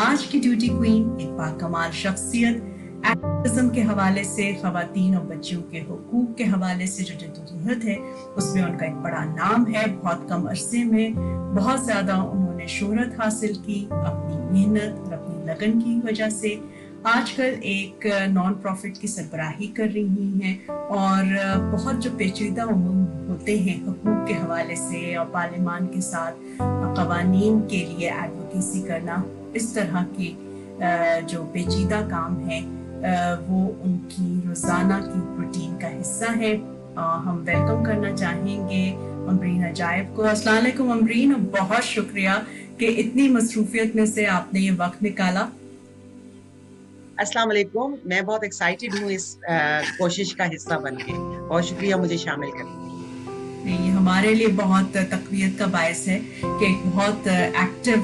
आज की duty queen एक बाकमाल शख्सियत एक्टिविज्म के हवाले से खातन और बच्चियों के हकूक के हवाले से जो जद्दोजहद है, उसमें उनका एक बड़ा नाम है। बहुत कम अरसे में बहुत ज़्यादा उन्होंने शोहरत हासिल की, अपनी मेहनत और अपनी लगन की वजह से। आजकल एक नॉन प्रॉफिट की सरबराही कर रही हैं और बहुत जो पेचीदा उमूर होते हैं, हकूक के हवाले से और पार्लियामान के साथ, कवानीन के लिए एडवोकेसी करना इस तरह की जो पेचीदा काम है वो उनकी रोज़ाना की रूटीन का हिस्सा है। हम वेलकम करना चाहेंगे अमरीन अजायब को। असलम अमरीन बहुत शुक्रिया कि इतनी मसरूफियत में से आपने ये वक्त निकाला। अस्सलाम वालेकुम मैं बहुत एक्साइटेड हूँ इस कोशिश का हिस्सा बन के। बहुत शुक्रिया मुझे शामिल करने ये हमारे लिए बहुत तकवीत का बायस है कि एक बहुत एक्टिव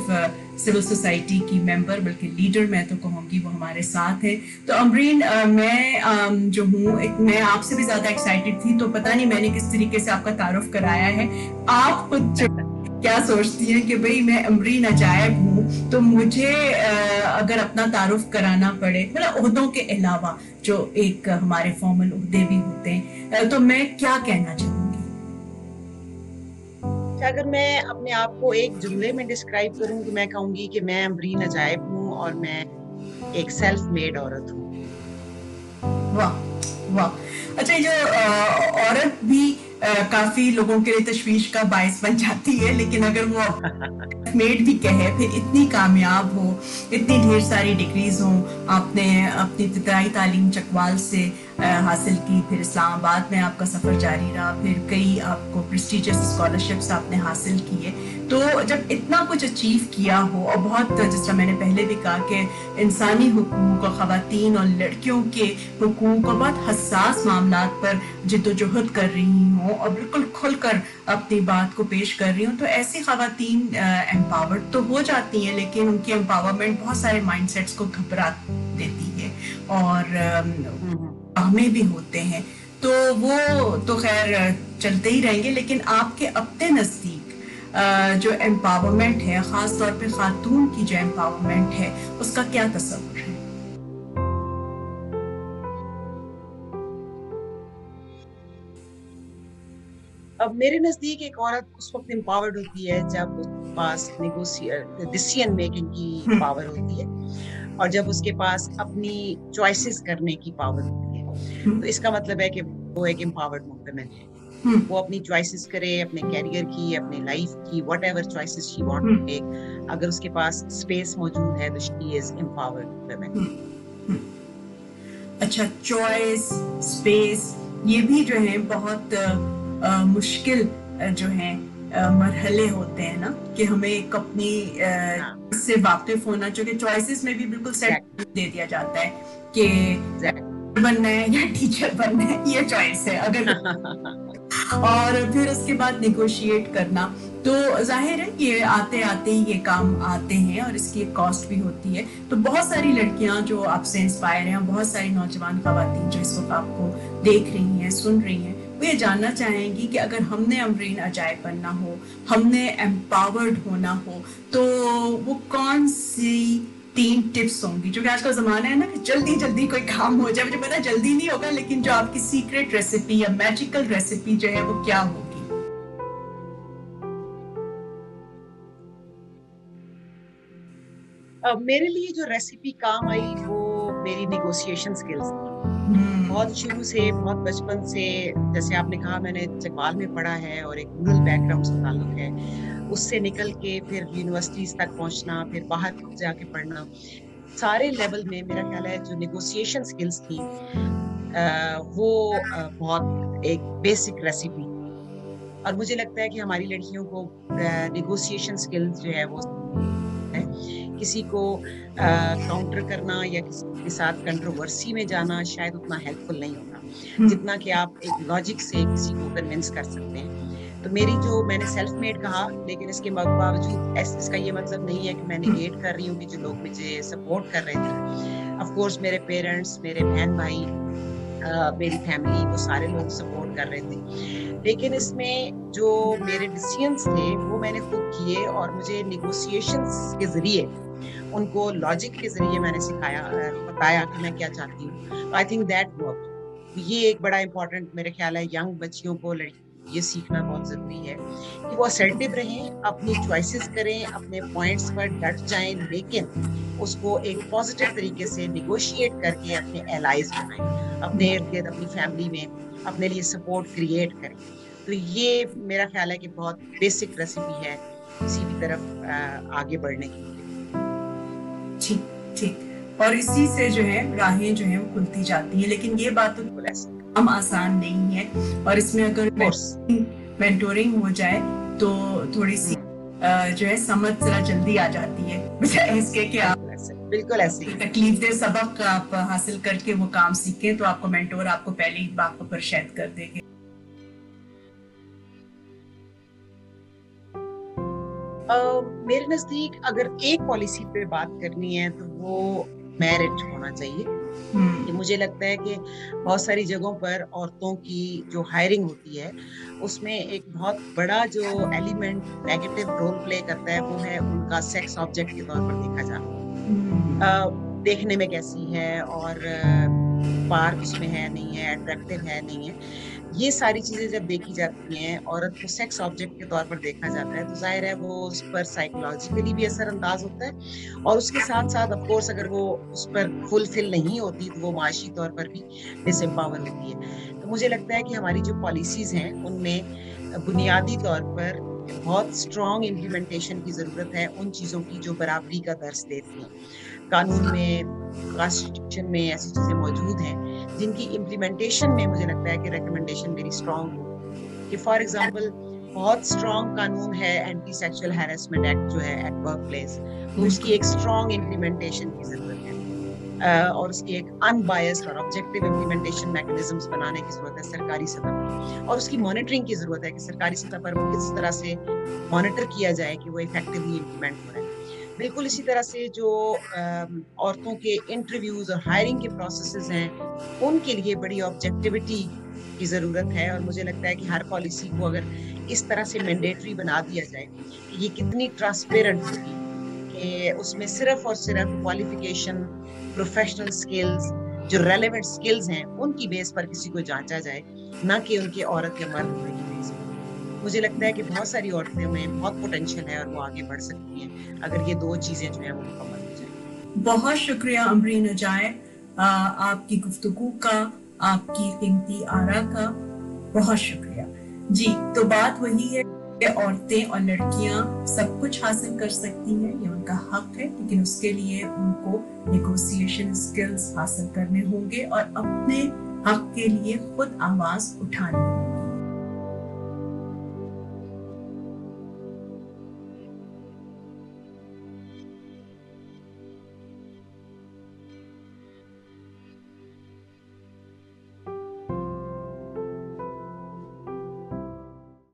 सिविल सोसाइटी की मेंबर बल्कि लीडर मैं तो कहूँगी वो हमारे साथ है। तो अमरीन मैं जो हूँ मैं आपसे भी ज़्यादा एक्साइटेड थी तो पता नहीं मैंने किस तरीके से आपका तारुफ कराया है। आप खुद क्या सोचती हैं कि भाई मैं अमरीन अजायब हूँ तो मुझे अगर अपना तारुफ कराना पड़े मतलब उहदों के अलावा जो एक हमारे फॉर्मल उहदे भी होते हैं तो मैं क्या कहना चाहूँगी अगर मैं अपने आप को एक जुमले में डिस्क्राइब करूँ तो मैं कहूँगी कि मैं अमरीन अजायब हूँ और मैं एक सेल्फ मेड औरत हूँ। वाह वाह। अच्छा जो औरत भी काफ़ी लोगों के लिए तशवीश का बायस बन जाती है लेकिन अगर वो मेड भी कहे फिर इतनी कामयाब हो इतनी ढेर सारी डिग्रीज हो आपने अपनी इब्तदाई तालीम चकवाल से हासिल की, फिर इस्लामाबाद में आपका सफ़र जारी रहा, फिर कई आपको प्रेस्टिजियस स्कॉलरशिप्स आपने हासिल किए। तो जब इतना कुछ अचीव किया हो, और बहुत जिस तरह मैंने पहले भी कहा कि इंसानी हकूक और ख़वान और लड़कियों के हकूक और बहुत हसास मामला पर जिद्दोजहद कर रही हूँ, और बिल्कुल खुलकर अपनी बात को पेश कर रही हूँ तो ऐसी खातन एम्पावर्ड तो हो जाती हैं, लेकिन उनकी एम्पावरमेंट बहुत सारे माइंडसेट्स को घबरा देती है। और हमें भी होते हैं तो वो तो खैर चलते ही रहेंगे लेकिन आपके अपने नज़दीक जो एम्पावरमेंट है ख़ास तौर पे खातून की जो एम्पावरमेंट है उसका क्या तस्वुर है अब मेरे नज़दीक एक औरत उस वक्त एम्पावर्ड होती है जब उसके पास डिसीज़न मेकिंग की पावर हम्म। होती है और जब उसके पास अपनी चॉइसेस करने की पावर होती है। तो इसका मतलब है कि वो एक एम्पावर्ड वुमेन है। हम्म। वो अपनी चॉइसेस करे अपने कैरियर की अपने लाइफ की whatever choices she want to take अगर उसके पास स्पेस मौजूद है तो शी इज़ एम्पावर्ड वुमेन अच्छा चॉइस स्पेस ये भी जो है बहुत आ, मुश्किल जो है मरहले होते हैं ना कि हमें एक अपनी हाँ। से वाकिफ होना जो कि चॉइसेस में भी बिल्कुल सेट दे दिया जाता है कि बनना है या टीचर बनना है ये चॉइस है अगर और फिर उसके बाद निगोशिएट करना। तो ज़ाहिर है ये आते आते ही ये काम आते हैं और इसकी एक कॉस्ट भी होती है। तो बहुत सारी लड़कियाँ जो आपसे इंस्पायर हैं बहुत सारी नौजवान खातन जो इस वक्त आपको देख रही हैं सुन रही हैं वो ये जानना चाहेंगी कि अगर हमने अमरीन अजायब बनना हो हमने एम्पावर्ड होना हो तो वो कौन सी तीन टिप्स होंगी जो कि आज का जमाना है ना कि जल्दी जल्दी कोई काम हो जाए। मुझे पता जल्दी नहीं होगा लेकिन जो आपकी सीक्रेट रेसिपी या मैजिकल रेसिपी जो है वो क्या होगी? uh, मेरे लिए जो रेसिपी काम आई वो मेरी निगोशिएशन स्किल्स। बहुत शुरू से, बहुत बचपन से, जैसे आपने कहा, मैंने चकवाल में पढ़ा है और एक रूरल बैकग्राउंड से ताल्लुक है। उससे निकल के फिर यूनिवर्सिटीज तक पहुँचना, फिर बाहर जाके पढ़ना, सारे लेवल में मेरा ख्याल है जो निगोशिएशन स्किल्स थी वो बहुत एक बेसिक रेसिपी और मुझे लगता है कि हमारी लड़कियों को निगोशिएशन स्किल्स जो है वो किसी को काउंटर करना या किसी के साथ कंट्रोवर्सी में जाना शायद उतना हेल्पफुल नहीं होता हम्म। जितना कि आप एक लॉजिक से किसी को कन्विंस कर सकते हैं। तो मेरी जो मैंने सेल्फ मेड कहा लेकिन इसके बावजूद इसका ये मतलब नहीं है कि मैं निगेट कर रही हूँ कि जो लोग मुझे सपोर्ट कर रहे थे। ऑफ़ कोर्स मेरे पेरेंट्स मेरे बहन भाई मेरी फैमिली वो सारे लोग सपोर्ट कर रहे थे। लेकिन इसमें जो मेरे डिसीजंस थे, वो मैंने खुद किए और मुझे निगोसिएशंस के ज़रिए, उनको लॉजिक के ज़रिए मैंने सिखाया बताया कि मैं क्या चाहती हूँ। आई थिंक दैट वर्क ये एक बड़ा इंपॉर्टेंट मेरे ख्याल है यंग बच्चियों को ये सीखना बहुत ज़रूरी है कि वो असर्टिव रहें, अपनी चॉइसेस करें, अपने पॉइंट्स पर डट जाएँ, लेकिन उसको एक पॉजिटिव तरीके से निगोशिएट करके अपने एलाइज बनाएँ, अपने इर्द गिर्द अपनी फैमिली में, अपने लिए सपोर्ट क्रिएट करें। तो ये मेरा ख्याल है कि बहुत बेसिक रेसिपी है किसी भी तरफ़ आगे बढ़ने की ठीक ठीक। और इसी से जो है राहें जो है वो खुलती जाती है। लेकिन ये बात तो हम आसान नहीं है। और इसमें अगर मेंटोरिंग हो जाए तो थोड़ी सी जो है समझ जरा जल्दी आ जाती है। इसके कि आप बिल्कुल ऐसे तकलीफ़ दे सबक आप हासिल करके वो काम सीखें तो आपको मेंटोर आपको पहले ही बात पर शायद कर देंगे। Uh, मेरे नज़दीक अगर एक पॉलिसी पे बात करनी है तो वो मैरिज होना चाहिए। कि मुझे लगता है कि बहुत सारी जगहों पर औरतों की जो हायरिंग होती है उसमें एक बहुत बड़ा जो एलिमेंट नेगेटिव रोल प्ले करता है वो है उनका सेक्स ऑब्जेक्ट के तौर पर देखा जाना देखने में कैसी है और पार्क उसमें है नहीं है अट्रैक्टिव है नहीं है। ये सारी चीज़ें जब देखी जाती हैं, औरत को सेक्स ऑब्जेक्ट के तौर पर देखा जाता है तो ज़ाहिर है वो उस पर साइकोलॉजिकली भी असरअंदाज होता है और उसके साथ साथ ऑफकोर्स अगर वो उस पर फुलफिल नहीं होती तो वो माशी तौर पर भी डिसम्पावर होती है। तो मुझे लगता है कि हमारी जो पॉलिसीज़ हैं, उनमें बुनियादी तौर पर बहुत स्ट्रॉन्ग इम्प्लीमेंटेशन की ज़रूरत है उन चीज़ों की जो बराबरी का दर्ज देती हैं। कानून में कॉन्स्टिट्यूशन में ऐसी चीज़ें मौजूद हैं जिनकी इम्प्लीमेंटेशन में मुझे लगता है कि रिकमेंडेशन मेरी स्ट्रॉन्ग हो। कि फॉर एग्जांपल बहुत स्ट्रॉन्ग कानून है एंटी सेक्सुअल हैरेसमेंट एक्ट जो है एट वर्क प्लेस उसकी एक स्ट्रॉन्ग इम्प्लीमेंटेशन की ज़रूरत है। Uh, और उसकी एक अनबायस्ड और ऑब्जेक्टिव इम्प्लीमेंटेशन मैकेनिज्म्स बनाने की ज़रूरत है सरकारी सतह पर। और उसकी मॉनिटरिंग की ज़रूरत है कि सरकारी सतह पर वो किस तरह से मॉनिटर किया जाए कि वो इफेक्टिवली इम्प्लीमेंट हो रहा है। बिल्कुल इसी तरह से जो औरतों के इंटरव्यूज़ और हायरिंग के प्रोसेसेस हैं, उनके लिए बड़ी ऑब्जेक्टिविटी की ज़रूरत है और मुझे लगता है कि हर पॉलिसी को अगर इस तरह से मैंडेटरी बना दिया जाए, कि ये कितनी ट्रांसपेरेंट होगी, कि उसमें सिर्फ़ और सिर्फ़ क्वालिफिकेशन प्रोफेशनल स्किल्स जो रेलेवेंट स्किल्स हैं, उनकी बेस पर किसी को जांचा जाए, ना कि उनके औरत या मर्द होने की बेस पर मुझे लगता है कि बहुत सारी औरतें में बहुत पोटेंशियल है और वो आगे बढ़ सकती हैं, अगर ये दो चीज़ें जो है वो मुकम्मल हो जाए। बहुत शुक्रिया अमरीन अजाय आपकी गुफ्तगु का, आपकी कीमती आरा का, बहुत शुक्रिया। जी तो बात वही है कि औरतें और लड़कियाँ सब कुछ हासिल कर सकती हैं, ये उनका हक है, लेकिन उसके लिए उनको निगोसिएशन स्किल्स हासिल करने होंगे और अपने हक के लिए खुद आवाज़ उठानी होगी।